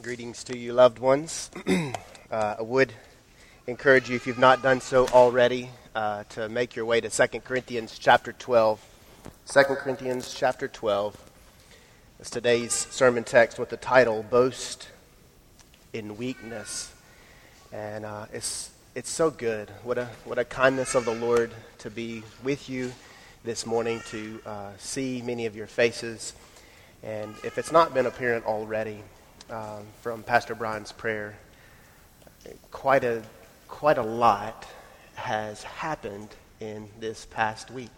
Greetings to you, loved ones. uh, I would encourage you, if you've not done so already, uh, to make your way to 2 Corinthians chapter 12. 2 Corinthians chapter 12 is today's sermon text with the title, Boast in Weakness. And uh, it's, it's so good. What a, what a kindness of the Lord to be with you this morning, to uh, see many of your faces. And if it's not been apparent already, um, from Pastor Brian's prayer. Quite a, quite a lot has happened in this past week.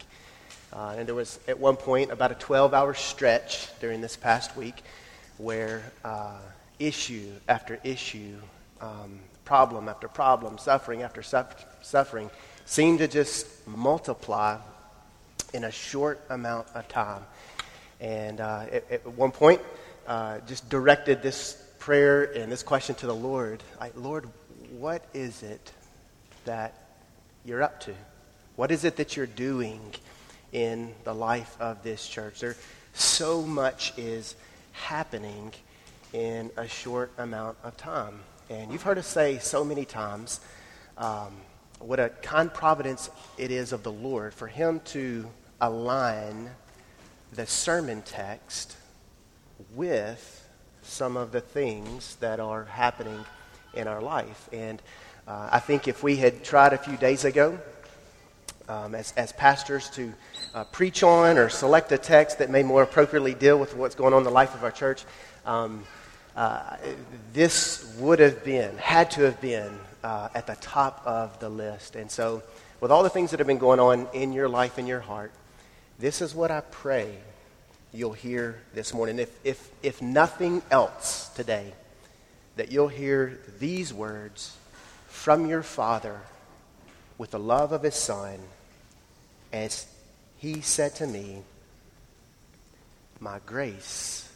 Uh, and there was, at one point, about a 12 hour stretch during this past week where uh, issue after issue, um, problem after problem, suffering after suffering seemed to just multiply in a short amount of time. And uh, at, at one point, uh, just directed this prayer and this question to the Lord I, Lord, what is it that you're up to? What is it that you're doing in the life of this church? There so much is happening in a short amount of time. And you've heard us say so many times um, what a kind providence it is of the Lord for Him to align the sermon text with some of the things that are happening in our life. And uh, I think if we had tried a few days ago, um, as, as pastors, to uh, preach on or select a text that may more appropriately deal with what's going on in the life of our church, um, uh, this would have been, had to have been, uh, at the top of the list. And so, with all the things that have been going on in your life and your heart, this is what I pray you'll hear this morning. If, if, if nothing else today, that you'll hear these words from your Father with the love of His Son, as He said to me, My grace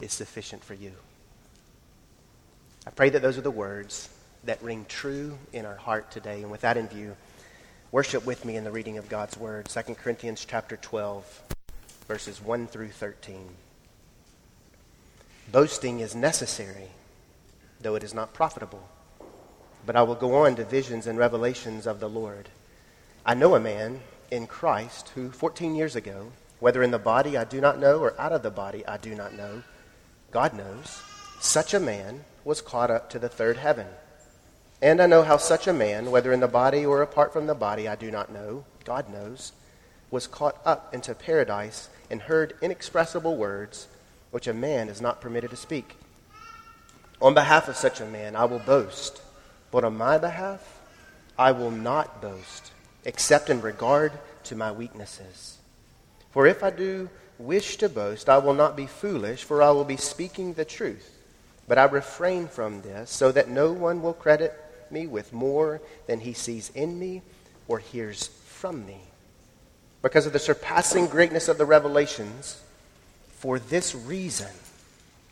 is sufficient for you. I pray that those are the words that ring true in our heart today. And with that in view, worship with me in the reading of God's Word, 2 Corinthians chapter 12 verses 1 through 13. Boasting is necessary, though it is not profitable. But I will go on to visions and revelations of the Lord. I know a man in Christ who, 14 years ago, whether in the body I do not know or out of the body I do not know, God knows, such a man was caught up to the third heaven. And I know how such a man, whether in the body or apart from the body I do not know, God knows, was caught up into paradise and heard inexpressible words which a man is not permitted to speak. On behalf of such a man, I will boast, but on my behalf, I will not boast, except in regard to my weaknesses. For if I do wish to boast, I will not be foolish, for I will be speaking the truth. But I refrain from this, so that no one will credit me with more than he sees in me or hears from me because of the surpassing greatness of the revelations, for this reason,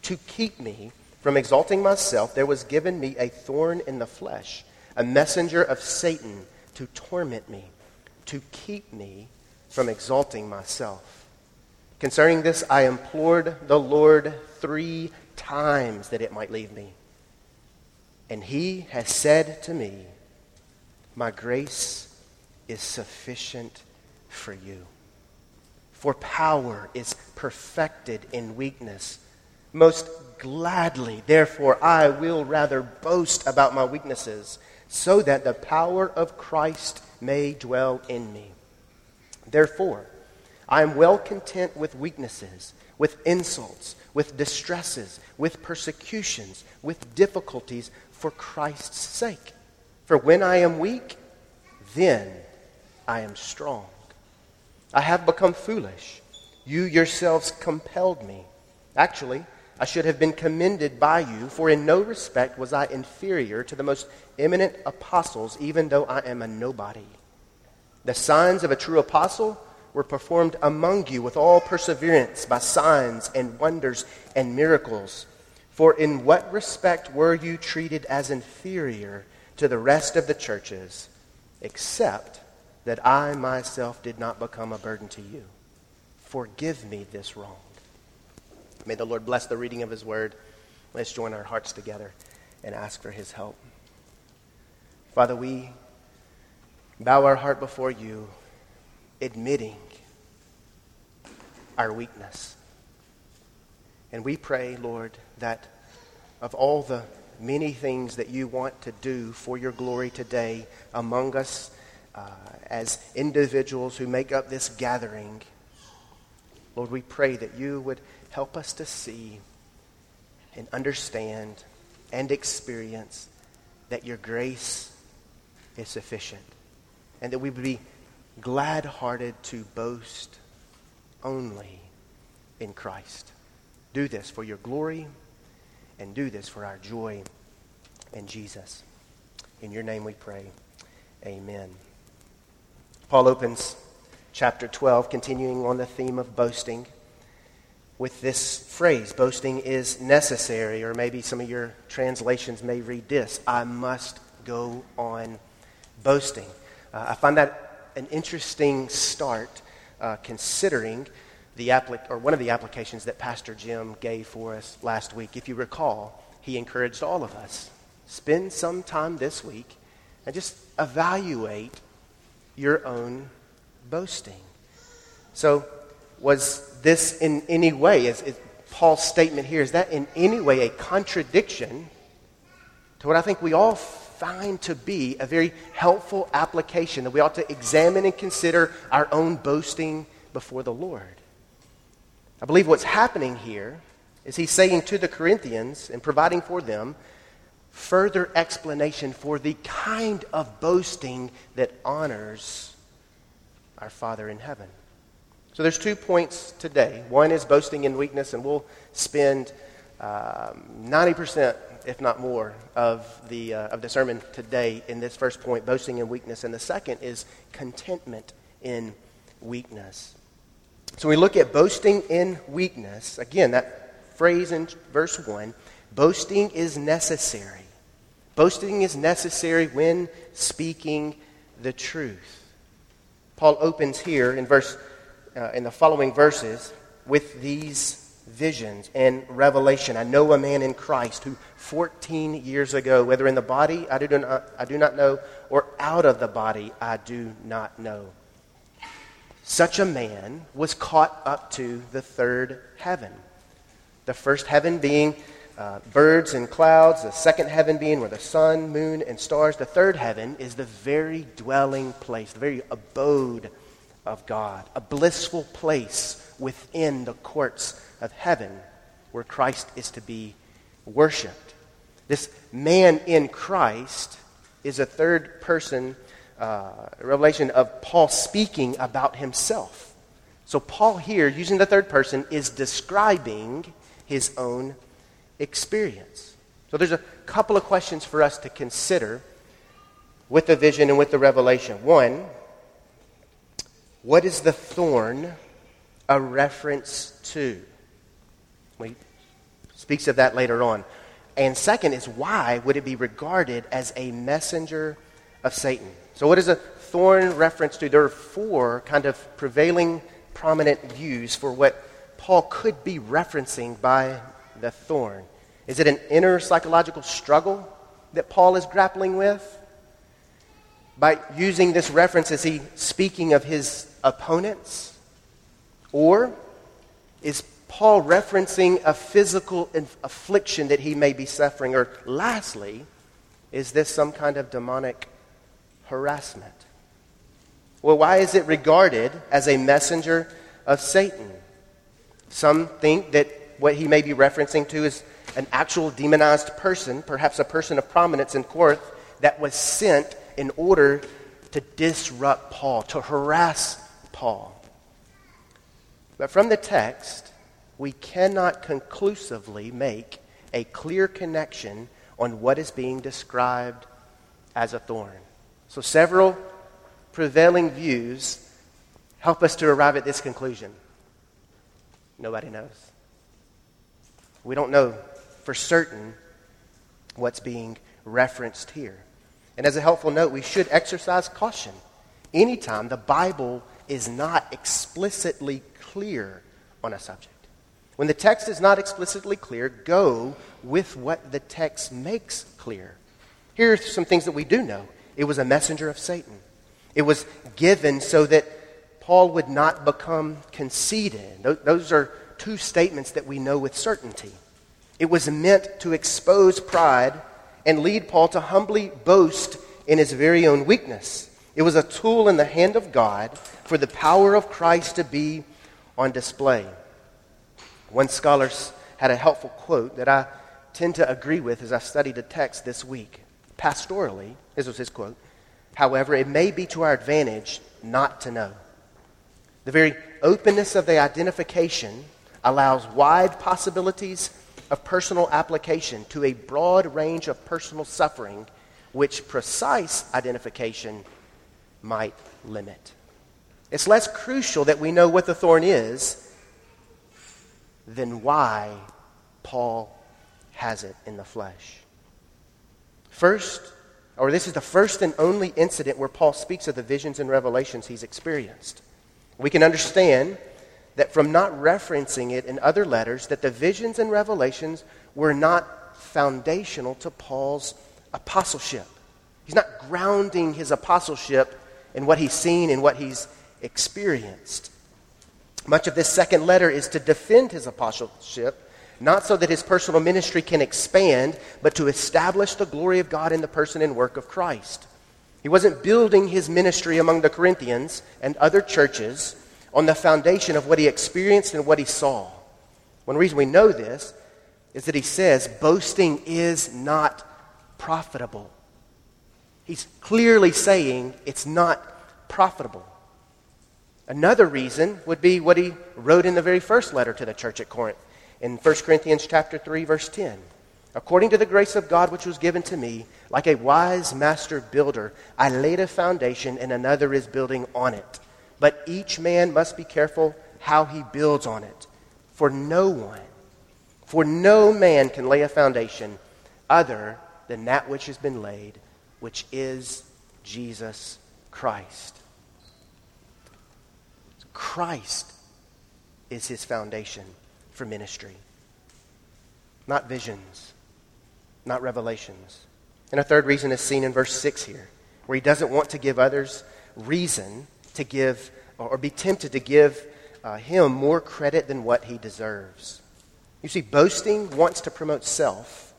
to keep me from exalting myself, there was given me a thorn in the flesh, a messenger of Satan to torment me, to keep me from exalting myself. Concerning this, I implored the Lord three times that it might leave me. And he has said to me, My grace is sufficient for you. For power is perfected in weakness. Most gladly, therefore, I will rather boast about my weaknesses, so that the power of Christ may dwell in me. Therefore, I am well content with weaknesses, with insults, with distresses, with persecutions, with difficulties for Christ's sake. For when I am weak, then I am strong. I have become foolish. You yourselves compelled me. Actually, I should have been commended by you, for in no respect was I inferior to the most eminent apostles, even though I am a nobody. The signs of a true apostle were performed among you with all perseverance by signs and wonders and miracles. For in what respect were you treated as inferior to the rest of the churches, except that I myself did not become a burden to you. Forgive me this wrong. May the Lord bless the reading of his word Let's join our hearts together and ask for his help. Father, we bow our heart before you, admitting our weakness. And we pray, Lord, that of all the many things that you want to do for your glory today among us uh, as individuals who make up this gathering, Lord, we pray that you would help us to see and understand and experience that your grace is sufficient and that we would be glad hearted to boast only in Christ. Do this for your glory and do this for our joy in Jesus. In your name we pray. Amen. Paul opens chapter 12, continuing on the theme of boasting, with this phrase boasting is necessary, or maybe some of your translations may read this I must go on boasting. Uh, I find that an interesting start, uh, considering the applic- or one of the applications that Pastor Jim gave for us last week. If you recall, he encouraged all of us spend some time this week and just evaluate your own boasting. So, was this in any way, is, is Paul's statement here, is that in any way a contradiction to what I think we all find to be a very helpful application that we ought to examine and consider our own boasting before the Lord? I believe what's happening here is he's saying to the Corinthians and providing for them further explanation for the kind of boasting that honors our Father in heaven. So there's two points today. One is boasting in weakness, and we'll spend um, 90%, if not more, of the, uh, of the sermon today in this first point, boasting in weakness. And the second is contentment in weakness. So we look at boasting in weakness. Again, that phrase in verse 1 boasting is necessary. Boasting is necessary when speaking the truth. Paul opens here in verse uh, in the following verses with these visions and revelation. I know a man in Christ who 14 years ago, whether in the body I do not, I do not know, or out of the body I do not know. Such a man was caught up to the third heaven. The first heaven being uh, birds and clouds, the second heaven being where the sun, moon, and stars. The third heaven is the very dwelling place, the very abode of God, a blissful place within the courts of heaven where Christ is to be worshiped. This man in Christ is a third person uh, revelation of Paul speaking about himself. So, Paul here, using the third person, is describing his own experience. So, there's a couple of questions for us to consider with the vision and with the revelation. One, what is the thorn a reference to? He speaks of that later on. And second is why would it be regarded as a messenger of Satan? So, what is a thorn reference to? There are four kind of prevailing prominent views for what Paul could be referencing by the thorn. Is it an inner psychological struggle that Paul is grappling with? By using this reference, is he speaking of his opponents? Or is Paul referencing a physical affliction that he may be suffering? Or lastly, is this some kind of demonic harassment. Well, why is it regarded as a messenger of Satan? Some think that what he may be referencing to is an actual demonized person, perhaps a person of prominence in Corinth, that was sent in order to disrupt Paul, to harass Paul. But from the text, we cannot conclusively make a clear connection on what is being described as a thorn. So, several prevailing views help us to arrive at this conclusion. Nobody knows. We don't know for certain what's being referenced here. And as a helpful note, we should exercise caution anytime the Bible is not explicitly clear on a subject. When the text is not explicitly clear, go with what the text makes clear. Here are some things that we do know it was a messenger of Satan, it was given so that Paul would not become conceited. Those are two statements that we know with certainty. It was meant to expose pride and lead Paul to humbly boast in his very own weakness. It was a tool in the hand of God for the power of Christ to be on display. One scholar had a helpful quote that I tend to agree with as I studied the text this week. Pastorally, this was his quote, however, it may be to our advantage not to know. The very openness of the identification allows wide possibilities of personal application to a broad range of personal suffering, which precise identification might limit. It's less crucial that we know what the thorn is than why Paul has it in the flesh. First, or this is the first and only incident where Paul speaks of the visions and revelations he's experienced. We can understand that from not referencing it in other letters, that the visions and revelations were not foundational to Paul's apostleship. He's not grounding his apostleship in what he's seen and what he's experienced. Much of this second letter is to defend his apostleship, not so that his personal ministry can expand, but to establish the glory of God in the person and work of Christ. He wasn't building his ministry among the Corinthians and other churches on the foundation of what he experienced and what he saw. One reason we know this is that he says boasting is not profitable. He's clearly saying it's not profitable. Another reason would be what he wrote in the very first letter to the church at Corinth in 1 Corinthians chapter 3 verse 10. According to the grace of God which was given to me, like a wise master builder, I laid a foundation and another is building on it. But each man must be careful how he builds on it. For no one, for no man can lay a foundation other than that which has been laid, which is Jesus Christ. Christ is his foundation for ministry, not visions, not revelations. And a third reason is seen in verse 6 here, where he doesn't want to give others reason to give or be tempted to give uh, him more credit than what he deserves. You see, boasting wants to promote self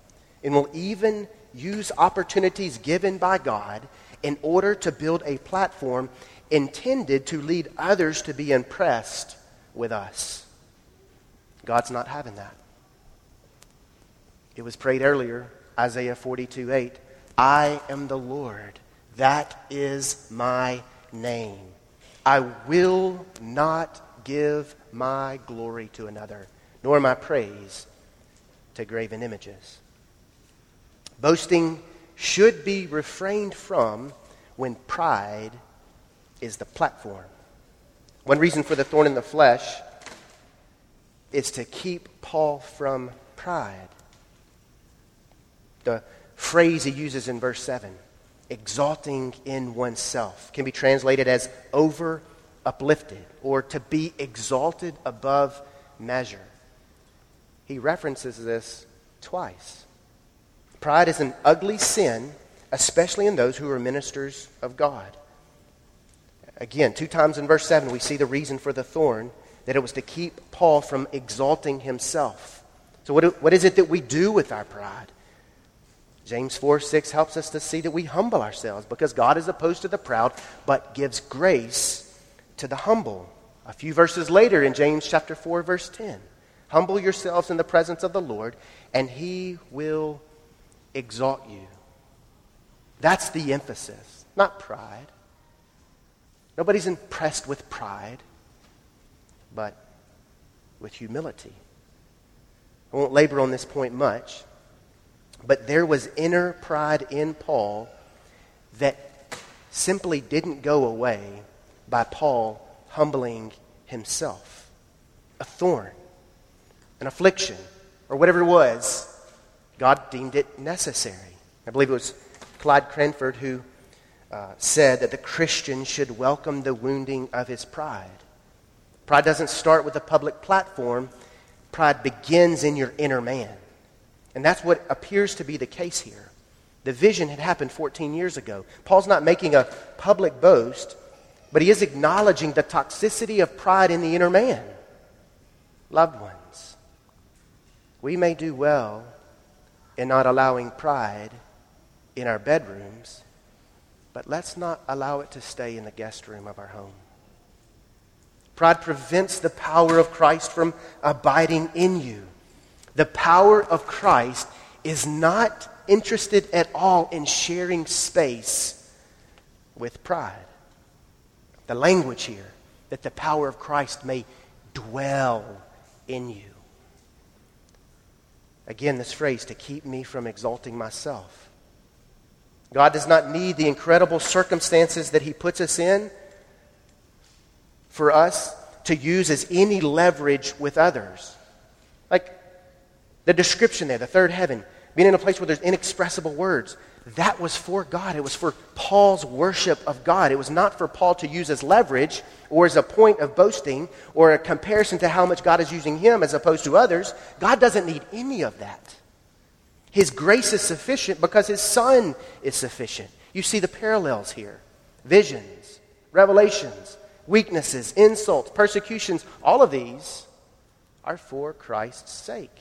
and will even use opportunities given by God in order to build a platform intended to lead others to be impressed with us. God's not having that. It was prayed earlier, Isaiah 42 8. I am the Lord. That is my name. I will not give my glory to another, nor my praise to graven images. Boasting should be refrained from when pride is the platform. One reason for the thorn in the flesh is to keep Paul from pride. The phrase he uses in verse 7, exalting in oneself, can be translated as over uplifted or to be exalted above measure. He references this twice. Pride is an ugly sin, especially in those who are ministers of God. Again, two times in verse 7, we see the reason for the thorn that it was to keep Paul from exalting himself. So, what, what is it that we do with our pride? James 4 6 helps us to see that we humble ourselves because God is opposed to the proud, but gives grace to the humble. A few verses later in James chapter 4, verse 10 Humble yourselves in the presence of the Lord, and he will exalt you. That's the emphasis, not pride. Nobody's impressed with pride, but with humility. I won't labor on this point much, but there was inner pride in Paul that simply didn't go away by Paul humbling himself. A thorn, an affliction, or whatever it was, God deemed it necessary. I believe it was Clyde Cranford who uh, said that the Christian should welcome the wounding of his pride. Pride doesn't start with a public platform, Pride begins in your inner man. And that's what appears to be the case here. The vision had happened 14 years ago. Paul's not making a public boast, but he is acknowledging the toxicity of pride in the inner man. Loved ones, we may do well in not allowing pride in our bedrooms, but let's not allow it to stay in the guest room of our home. Pride prevents the power of Christ from abiding in you. The power of Christ is not interested at all in sharing space with pride. The language here, that the power of Christ may dwell in you. Again, this phrase, to keep me from exalting myself. God does not need the incredible circumstances that He puts us in for us to use as any leverage with others. Like the description there, the third heaven, being in a place where there's inexpressible words. That was for God. It was for Paul's worship of God. It was not for Paul to use as leverage or as a point of boasting or a comparison to how much God is using him as opposed to others. God doesn't need any of that. His grace is sufficient because his Son is sufficient. You see the parallels here visions, revelations, weaknesses, insults, persecutions, all of these are for Christ's sake.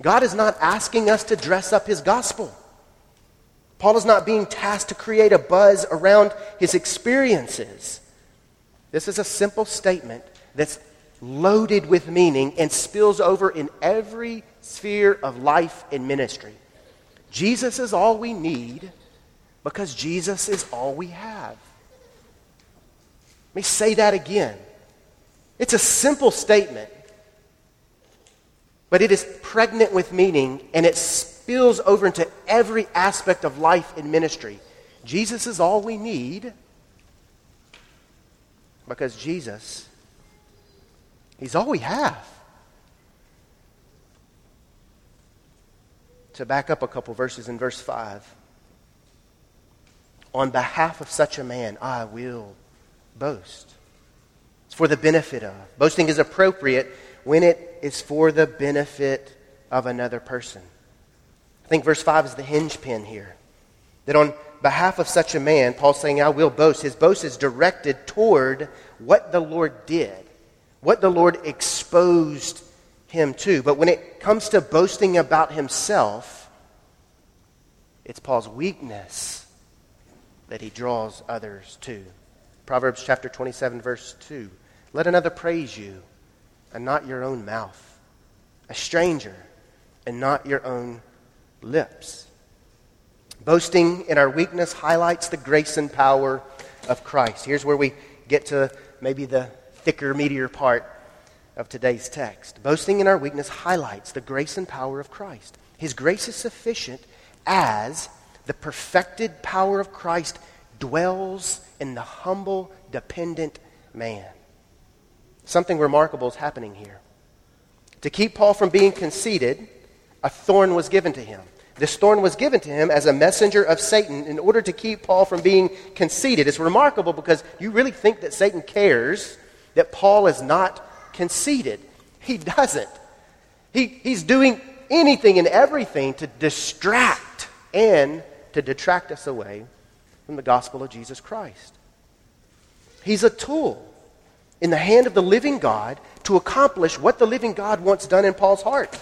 God is not asking us to dress up his gospel. Paul is not being tasked to create a buzz around his experiences. This is a simple statement that's loaded with meaning and spills over in every sphere of life and ministry. Jesus is all we need because Jesus is all we have. Let me say that again. It's a simple statement, but it is pregnant with meaning and it spills over into every aspect of life and ministry. Jesus is all we need because Jesus, He's all we have. To back up a couple verses in verse 5. On behalf of such a man, I will boast. It's for the benefit of. Boasting is appropriate when it is for the benefit of another person. I think verse 5 is the hinge pin here. That on behalf of such a man, Paul's saying, I will boast. His boast is directed toward what the Lord did, what the Lord exposed him to. But when it comes to boasting about himself, it's Paul's weakness that he draws others to. Proverbs chapter 27, verse 2. Let another praise you and not your own mouth, a stranger and not your own lips. Boasting in our weakness highlights the grace and power of Christ. Here's where we get to maybe the thicker, meatier part of today's text. Boasting in our weakness highlights the grace and power of Christ. His grace is sufficient as the perfected power of Christ dwells in the humble, dependent man. Something remarkable is happening here. To keep Paul from being conceited, a thorn was given to him. This thorn was given to him as a messenger of Satan in order to keep Paul from being conceited. It's remarkable because you really think that Satan cares that Paul is not conceited. He doesn't. He, he's doing anything and everything to distract and to detract us away from the gospel of Jesus Christ. He's a tool in the hand of the living God to accomplish what the living God wants done in Paul's heart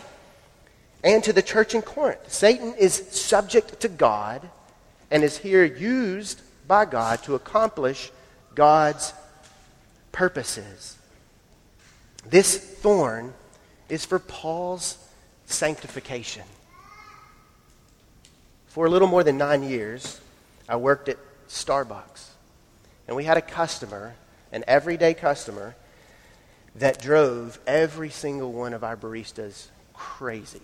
and to the church in Corinth. Satan is subject to God and is here used by God to accomplish God's purposes. This thorn is for Paul's sanctification. For a little more than nine years, I worked at Starbucks. And we had a customer, an everyday customer, that drove every single one of our baristas crazy.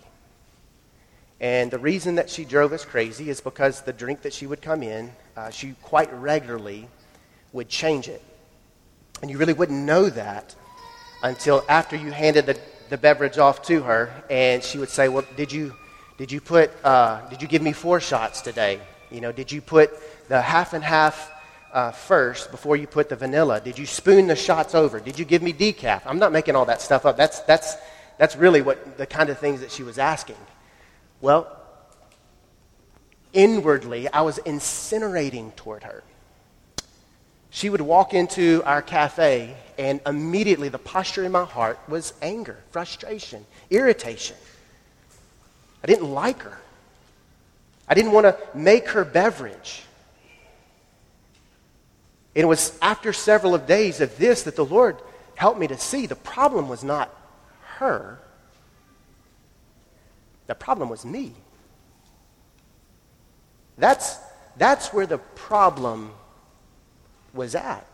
And the reason that she drove us crazy is because the drink that she would come in, uh, she quite regularly would change it. And you really wouldn't know that until after you handed the, the beverage off to her, and she would say, Well, did you, did you put, uh, did you give me four shots today? You know, did you put the half and half uh, first before you put the vanilla? Did you spoon the shots over? Did you give me decaf? I'm not making all that stuff up. That's, that's, that's really what the kind of things that she was asking. Well, inwardly, I was incinerating toward her. She would walk into our cafe, and immediately the posture in my heart was anger, frustration, irritation. I didn't like her. I didn't want to make her beverage. And it was after several of days of this that the Lord helped me to see the problem was not her, the problem was me. That's, that's where the problem was at.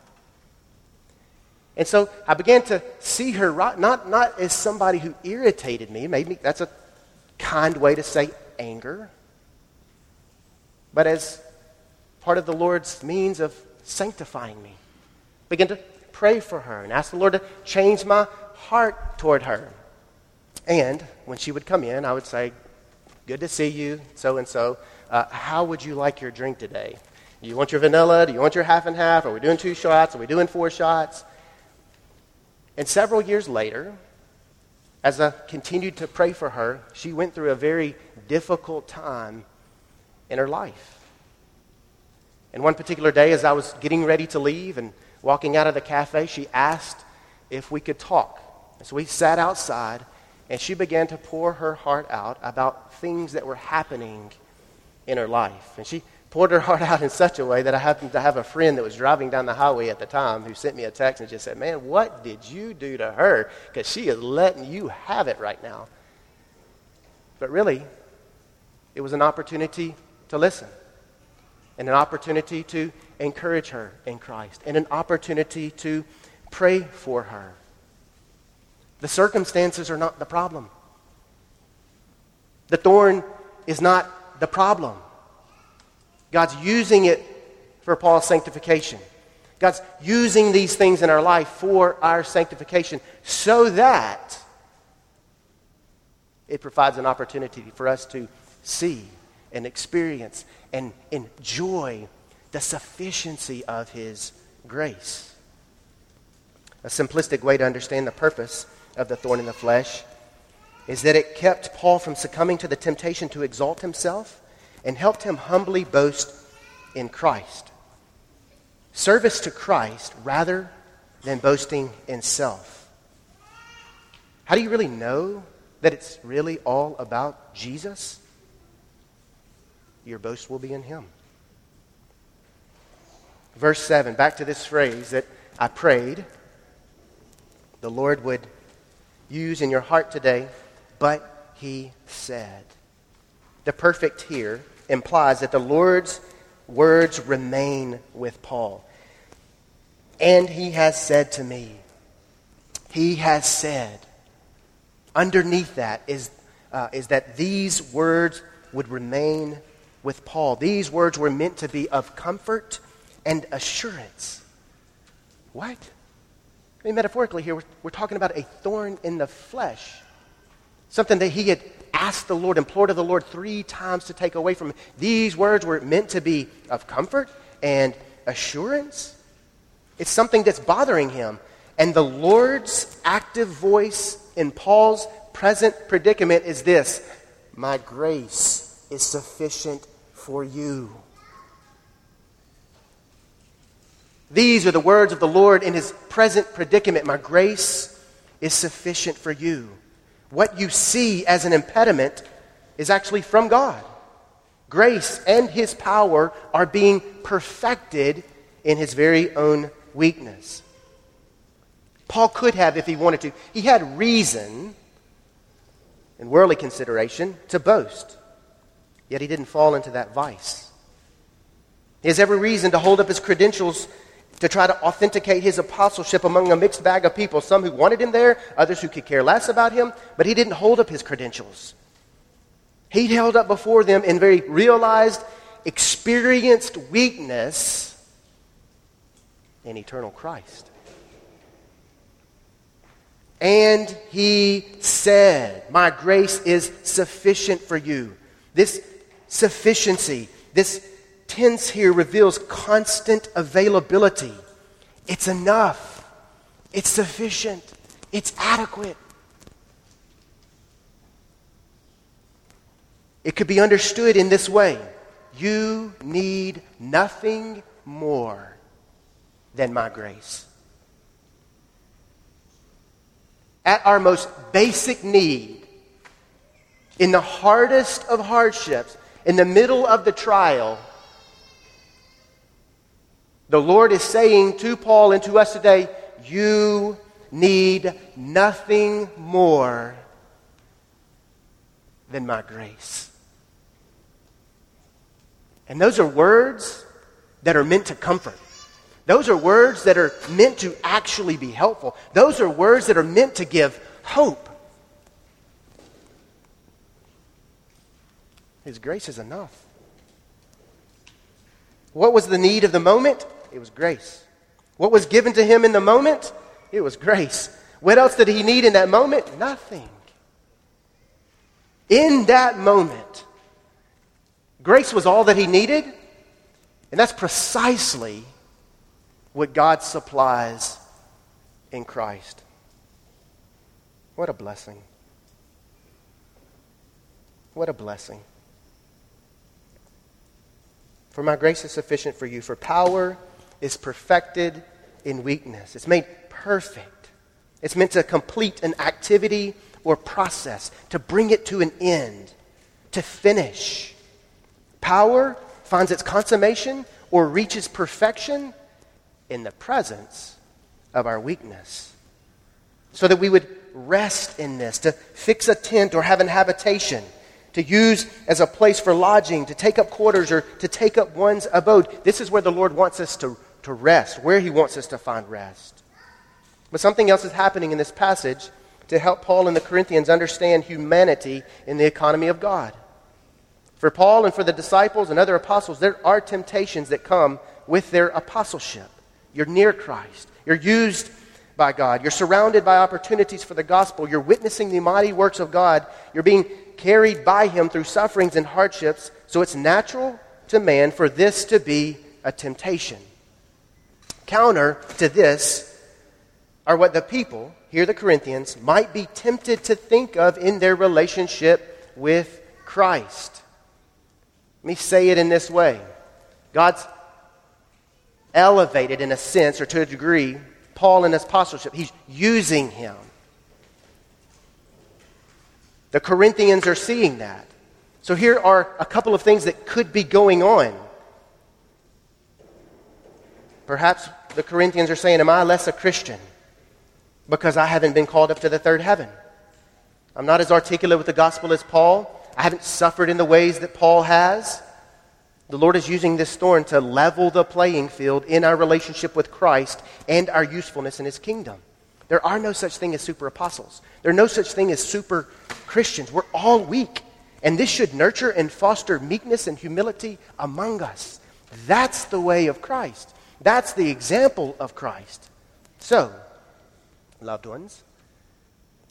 And so I began to see her not, not as somebody who irritated me, maybe that's a kind way to say anger, but as part of the Lord's means of sanctifying me. Begin to pray for her and ask the Lord to change my heart toward her. And when she would come in, I would say, Good to see you, so and so. How would you like your drink today? Do you want your vanilla? Do you want your half and half? Are we doing two shots? Are we doing four shots? And several years later, as I continued to pray for her, she went through a very difficult time in her life. And one particular day, as I was getting ready to leave and walking out of the cafe, she asked if we could talk. So we sat outside, and she began to pour her heart out about things that were happening in her life. And she poured her heart out in such a way that I happened to have a friend that was driving down the highway at the time who sent me a text and just said, Man, what did you do to her? Because she is letting you have it right now. But really, it was an opportunity to listen and an opportunity to encourage her in Christ and an opportunity to pray for her. The circumstances are not the problem. The thorn is not the problem. God's using it for Paul's sanctification. God's using these things in our life for our sanctification so that it provides an opportunity for us to see and experience and enjoy the sufficiency of His grace. A simplistic way to understand the purpose of the thorn in the flesh is that it kept Paul from succumbing to the temptation to exalt himself and helped him humbly boast in Christ. Service to Christ rather than boasting in self. How do you really know that it's really all about Jesus? Your boast will be in Him. Verse 7, back to this phrase that I prayed the Lord would use in your heart today, but He said. The perfect here implies that the Lord's words remain with Paul. And he has said to me, he has said, underneath that is, uh, is that these words would remain with Paul. These words were meant to be of comfort and assurance. What? I mean, metaphorically, here, we're, we're talking about a thorn in the flesh, something that he had asked the Lord, implored of the Lord three times to take away from him. These words were meant to be of comfort and assurance. It's something that's bothering him. And the Lord's active voice in Paul's present predicament is this My grace is sufficient for you. These are the words of the Lord in his present predicament. My grace is sufficient for you what you see as an impediment is actually from God. Grace and His power are being perfected in His very own weakness. Paul could have, if he wanted to, he had reason and worldly consideration to boast, yet he didn't fall into that vice. He has every reason to hold up his credentials to try to authenticate his apostleship among a mixed bag of people, some who wanted him there, others who could care less about him, but he didn't hold up his credentials. He held up before them in very realized, experienced weakness in eternal Christ. And he said, My grace is sufficient for you. This sufficiency. This tense here reveals constant availability. It's enough, it's sufficient, it's adequate. It could be understood in this way You need nothing more than my grace. At our most basic need, in the hardest of hardships, in the middle of the trial, the Lord is saying to Paul and to us today, You need nothing more than my grace. And those are words that are meant to comfort. Those are words that are meant to actually be helpful. Those are words that are meant to give hope. His grace is enough. What was the need of the moment? It was grace. What was given to him in the moment? It was grace. What else did he need in that moment? Nothing. In that moment, grace was all that he needed, and that's precisely what God supplies in Christ. What a blessing. What a blessing. For my grace is sufficient for you, for power is perfected in weakness. It's made perfect. It's meant to complete an activity or process, to bring it to an end, to finish. Power finds its consummation or reaches perfection in the presence of our weakness. So that we would rest in this, to fix a tent or have an habitation, to use as a place for lodging, to take up quarters or to take up one's abode. This is where the Lord wants us to, to rest, where He wants us to find rest. But something else is happening in this passage to help Paul and the Corinthians understand humanity in the economy of God. For Paul and for the disciples and other apostles, there are temptations that come with their apostleship. You're near Christ. You're used by God. You're surrounded by opportunities for the gospel. You're witnessing the mighty works of God. You're being carried by Him through sufferings and hardships. So it's natural to man for this to be a temptation. Counter to this are what the people, here the Corinthians, might be tempted to think of in their relationship with Christ. Let me say it in this way God's elevated in a sense or to a degree Paul in his apostleship. He's using him. The Corinthians are seeing that. So here are a couple of things that could be going on. Perhaps the Corinthians are saying, Am I less a Christian because I haven't been called up to the third heaven? I'm not as articulate with the gospel as Paul. I haven't suffered in the ways that Paul has. The Lord is using this thorn to level the playing field in our relationship with Christ and our usefulness in His kingdom. There are no such thing as super apostles. There are no such thing as super Christians. We're all weak. And this should nurture and foster meekness and humility among us. That's the way of Christ. That's the example of Christ. So, loved ones,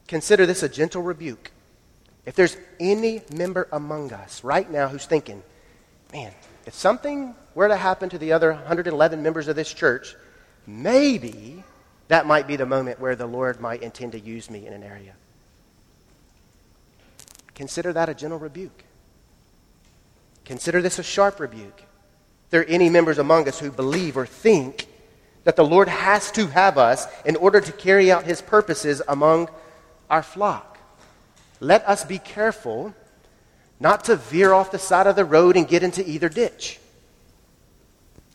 consider this a gentle rebuke. If there's any member among us right now who's thinking, man, if something were to happen to the other 111 members of this church, maybe that might be the moment where the Lord might intend to use me in an area. Consider that a gentle rebuke. Consider this a sharp rebuke. There are any members among us who believe or think that the Lord has to have us in order to carry out his purposes among our flock, let us be careful not to veer off the side of the road and get into either ditch.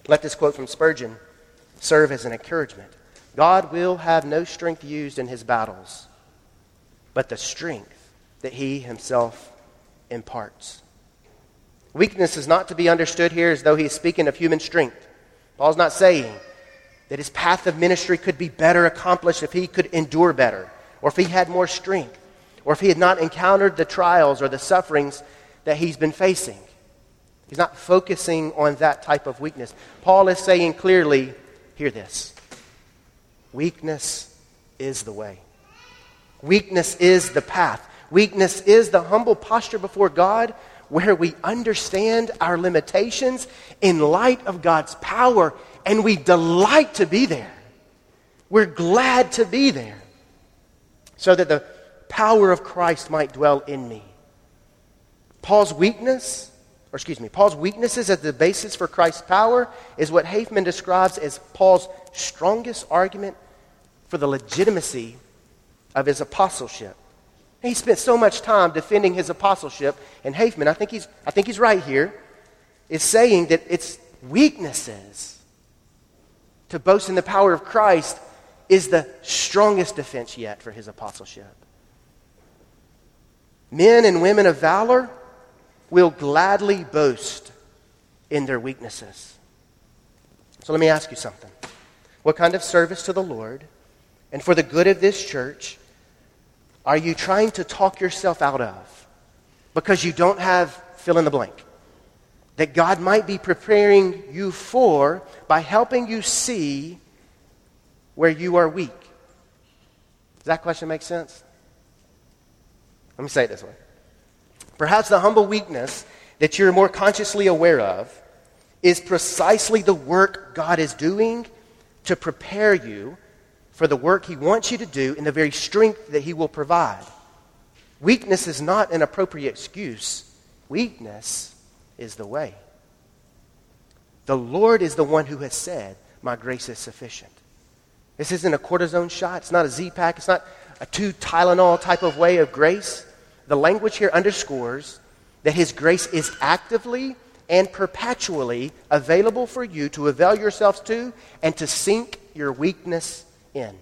Let this quote from Spurgeon serve as an encouragement. God will have no strength used in his battles, but the strength that he himself imparts. Weakness is not to be understood here as though he is speaking of human strength. Paul's not saying that his path of ministry could be better accomplished if he could endure better, or if he had more strength, or if he had not encountered the trials or the sufferings that he's been facing. He's not focusing on that type of weakness. Paul is saying clearly hear this weakness is the way, weakness is the path, weakness is the humble posture before God where we understand our limitations in light of God's power and we delight to be there. We're glad to be there so that the power of Christ might dwell in me. Paul's weakness, or excuse me, Paul's weaknesses as the basis for Christ's power is what Hafemann describes as Paul's strongest argument for the legitimacy of his apostleship. He spent so much time defending his apostleship, and Hafemann, I think he's, I think he's right here, is saying that it's weaknesses to boast in the power of Christ is the strongest defense yet for his apostleship. Men and women of valor will gladly boast in their weaknesses. So let me ask you something. What kind of service to the Lord and for the good of this church are you trying to talk yourself out of because you don't have fill in the blank? That God might be preparing you for by helping you see where you are weak. Does that question make sense? Let me say it this way. Perhaps the humble weakness that you're more consciously aware of is precisely the work God is doing to prepare you for the work He wants you to do in the very strength that He will provide. Weakness is not an appropriate excuse, weakness is the way. The Lord is the one who has said, My grace is sufficient. This isn't a cortisone shot, it's not a Z pack, it's not a two Tylenol type of way of grace the language here underscores that His grace is actively and perpetually available for you to avail yourselves to and to sink your weakness in.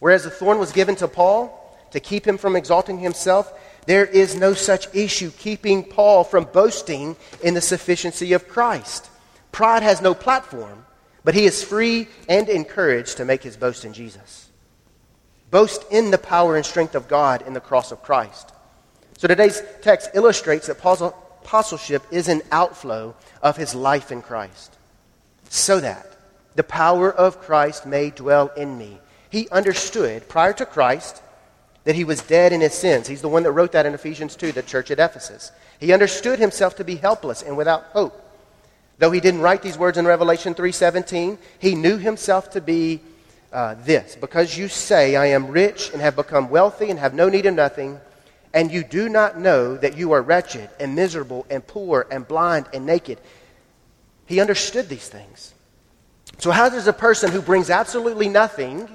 Whereas the thorn was given to Paul to keep him from exalting himself, there is no such issue keeping Paul from boasting in the sufficiency of Christ. Pride has no platform, but he is free and encouraged to make his boast in Jesus. Boast in the power and strength of God in the cross of Christ. So today's text illustrates that Paul's apostleship is an outflow of his life in Christ, so that the power of Christ may dwell in me. He understood prior to Christ that he was dead in his sins. He's the one that wrote that in Ephesians 2, the church at Ephesus. He understood himself to be helpless and without hope. Though he didn't write these words in Revelation 3:17, he knew himself to be uh, this because you say, I am rich and have become wealthy and have no need of nothing, and you do not know that you are wretched and miserable and poor and blind and naked. He understood these things. So, how does a person who brings absolutely nothing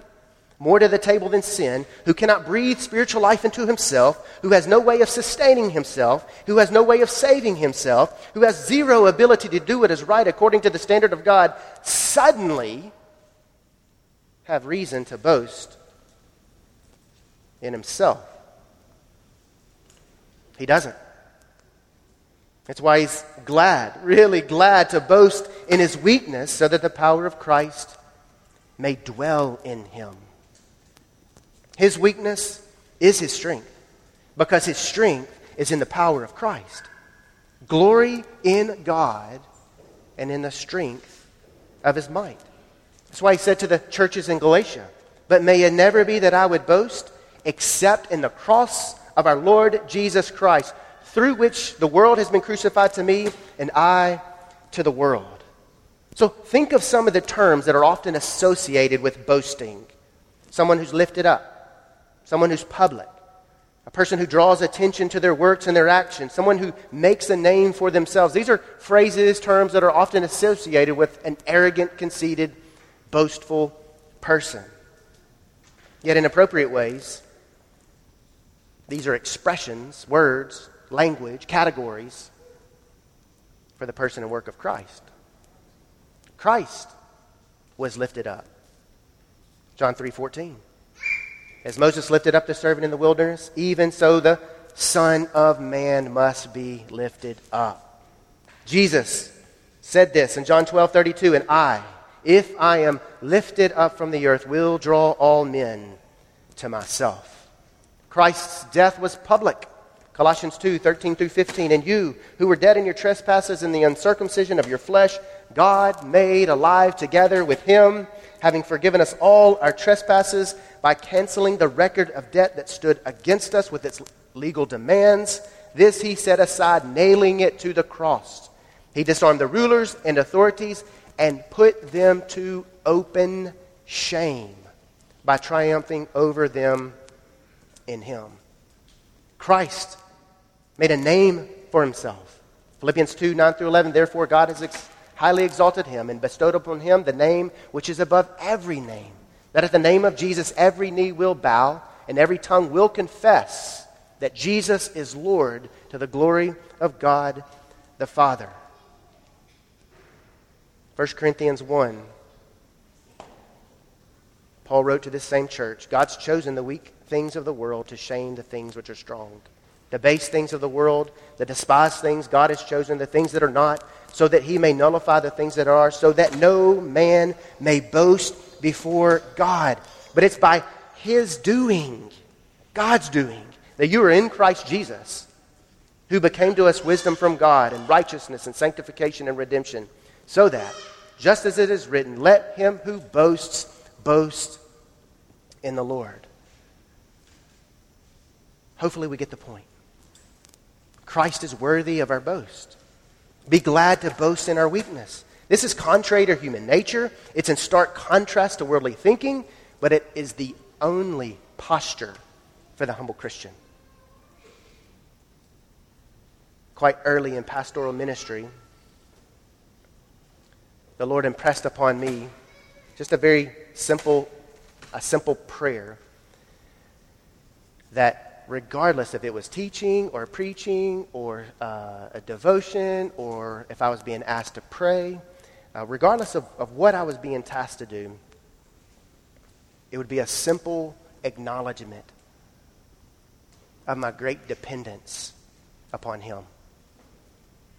more to the table than sin, who cannot breathe spiritual life into himself, who has no way of sustaining himself, who has no way of saving himself, who has zero ability to do what is right according to the standard of God, suddenly have reason to boast in himself. He doesn't. That's why he's glad, really glad to boast in his weakness so that the power of Christ may dwell in him. His weakness is his strength because his strength is in the power of Christ. Glory in God and in the strength of his might. That's why he said to the churches in Galatia, But may it never be that I would boast except in the cross of our Lord Jesus Christ, through which the world has been crucified to me and I to the world. So think of some of the terms that are often associated with boasting someone who's lifted up, someone who's public, a person who draws attention to their works and their actions, someone who makes a name for themselves. These are phrases, terms that are often associated with an arrogant, conceited boastful person. Yet, in appropriate ways, these are expressions, words, language, categories for the person and work of Christ. Christ was lifted up. John 3:14. As Moses lifted up the servant in the wilderness, even so the Son of Man must be lifted up. Jesus said this in John 12:32, and I if I am lifted up from the earth, will draw all men to myself. Christ's death was public. Colossians 2 13 through 15. And you, who were dead in your trespasses and the uncircumcision of your flesh, God made alive together with him, having forgiven us all our trespasses by canceling the record of debt that stood against us with its legal demands. This he set aside, nailing it to the cross. He disarmed the rulers and authorities and put them to open shame by triumphing over them in Him. Christ made a name for himself. Philippians 2 9 through 11, therefore God has ex- highly exalted him and bestowed upon him the name which is above every name, that at the name of Jesus every knee will bow and every tongue will confess that Jesus is Lord to the glory of God the Father. 1 Corinthians 1. Paul wrote to this same church God's chosen the weak things of the world to shame the things which are strong. The base things of the world, the despised things, God has chosen the things that are not, so that he may nullify the things that are, so that no man may boast before God. But it's by his doing, God's doing, that you are in Christ Jesus, who became to us wisdom from God and righteousness and sanctification and redemption, so that, just as it is written, let him who boasts boast in the Lord. Hopefully, we get the point. Christ is worthy of our boast. Be glad to boast in our weakness. This is contrary to human nature. It's in stark contrast to worldly thinking, but it is the only posture for the humble Christian. Quite early in pastoral ministry, the Lord impressed upon me just a very simple, a simple prayer that regardless if it was teaching or preaching or uh, a devotion or if I was being asked to pray, uh, regardless of, of what I was being tasked to do, it would be a simple acknowledgement of my great dependence upon Him.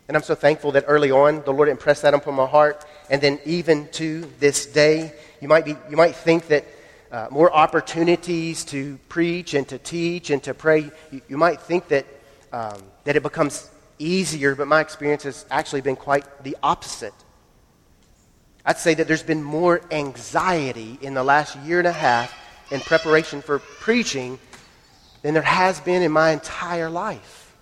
And I'm so thankful that early on the Lord impressed that upon my heart. And then even to this day, you might, be, you might think that uh, more opportunities to preach and to teach and to pray, you, you might think that, um, that it becomes easier, but my experience has actually been quite the opposite. I'd say that there's been more anxiety in the last year and a half in preparation for preaching than there has been in my entire life.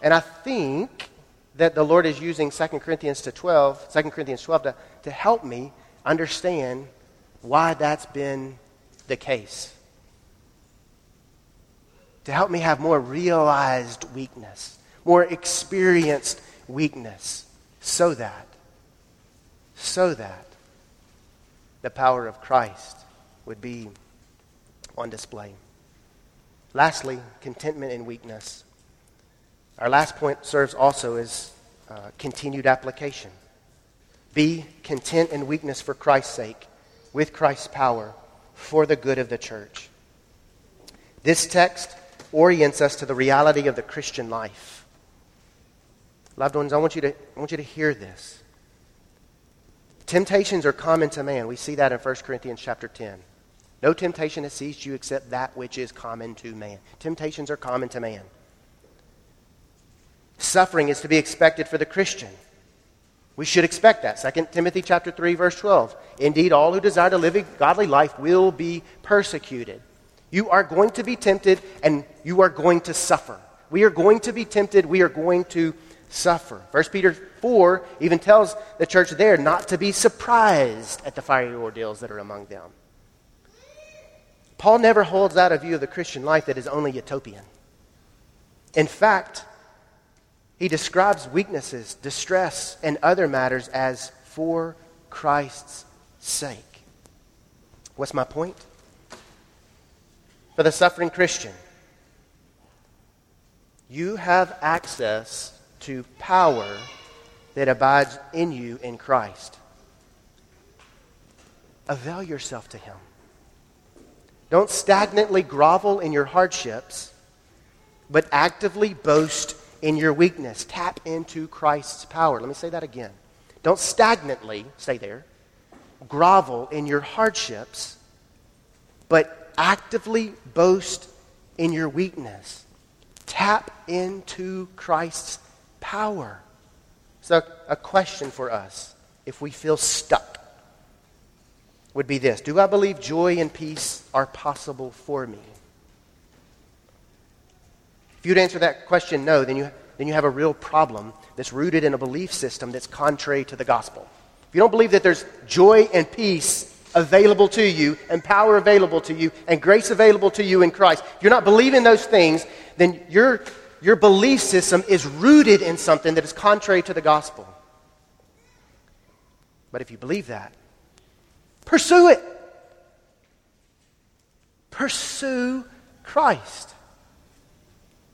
And I think that the Lord is using 2 Corinthians to 12, 2 Corinthians 12 to, to help me understand why that's been the case. To help me have more realized weakness, more experienced weakness, so that, so that the power of Christ would be on display. Lastly, contentment in weakness. Our last point serves also as uh, continued application. Be content in weakness for Christ's sake, with Christ's power, for the good of the church. This text orients us to the reality of the Christian life. Loved ones, I want you to, I want you to hear this. Temptations are common to man. We see that in 1 Corinthians chapter 10. No temptation has seized you except that which is common to man. Temptations are common to man. Suffering is to be expected for the Christian. We should expect that. 2 Timothy chapter 3 verse 12. Indeed, all who desire to live a godly life will be persecuted. You are going to be tempted and you are going to suffer. We are going to be tempted, we are going to suffer. 1 Peter 4 even tells the church there not to be surprised at the fiery ordeals that are among them. Paul never holds out a view of the Christian life that is only utopian. In fact, he describes weaknesses, distress, and other matters as for Christ's sake. What's my point? For the suffering Christian, you have access to power that abides in you in Christ. Avail yourself to Him. Don't stagnantly grovel in your hardships, but actively boast in your weakness. Tap into Christ's power. Let me say that again. Don't stagnantly stay there, grovel in your hardships, but actively boast in your weakness. Tap into Christ's power. So, a question for us if we feel stuck would be this Do I believe joy and peace are possible for me? You'd answer that question no, then you, then you have a real problem that's rooted in a belief system that's contrary to the gospel. If you don't believe that there's joy and peace available to you, and power available to you, and grace available to you in Christ, if you're not believing those things, then you're, your belief system is rooted in something that is contrary to the gospel. But if you believe that, pursue it. Pursue Christ.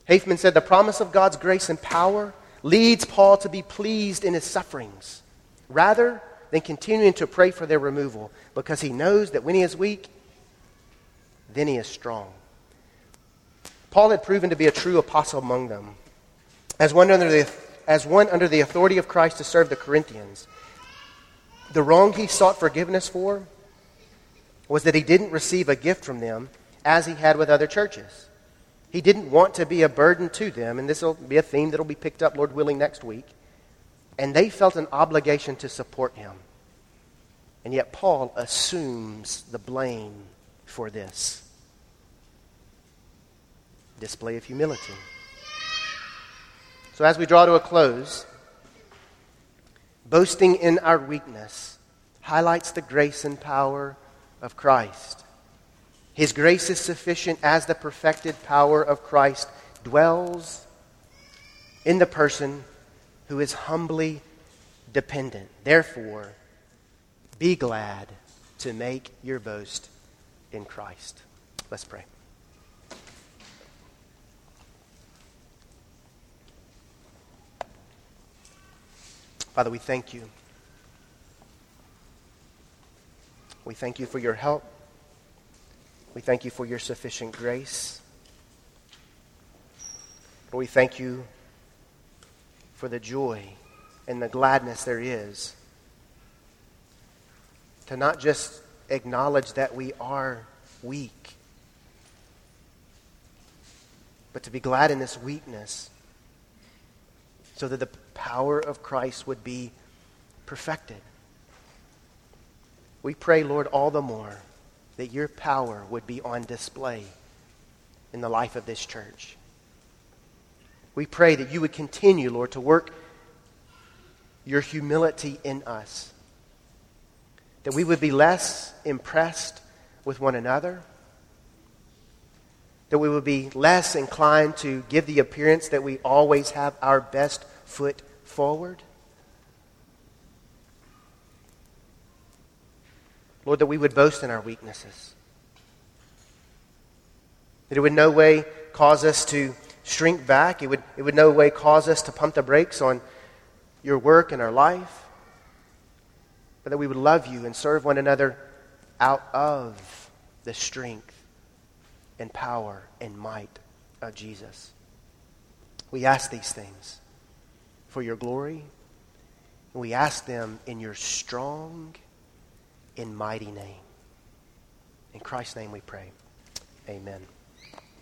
Hafemann said the promise of God's grace and power leads Paul to be pleased in his sufferings rather than continuing to pray for their removal because he knows that when he is weak, then he is strong. Paul had proven to be a true apostle among them. As one under the, as one under the authority of Christ to serve the Corinthians, the wrong he sought forgiveness for was that he didn't receive a gift from them as he had with other churches. He didn't want to be a burden to them, and this will be a theme that will be picked up, Lord willing, next week. And they felt an obligation to support him. And yet, Paul assumes the blame for this display of humility. So, as we draw to a close, boasting in our weakness highlights the grace and power of Christ. His grace is sufficient as the perfected power of Christ dwells in the person who is humbly dependent. Therefore, be glad to make your boast in Christ. Let's pray. Father, we thank you. We thank you for your help. We thank you for your sufficient grace. We thank you for the joy and the gladness there is to not just acknowledge that we are weak, but to be glad in this weakness so that the power of Christ would be perfected. We pray, Lord, all the more that your power would be on display in the life of this church. We pray that you would continue, Lord, to work your humility in us. That we would be less impressed with one another. That we would be less inclined to give the appearance that we always have our best foot forward. Lord, that we would boast in our weaknesses. That it would no way cause us to shrink back. It would, it would no way cause us to pump the brakes on your work in our life. But that we would love you and serve one another out of the strength and power and might of Jesus. We ask these things for your glory, and we ask them in your strong in mighty name. In Christ's name we pray. Amen.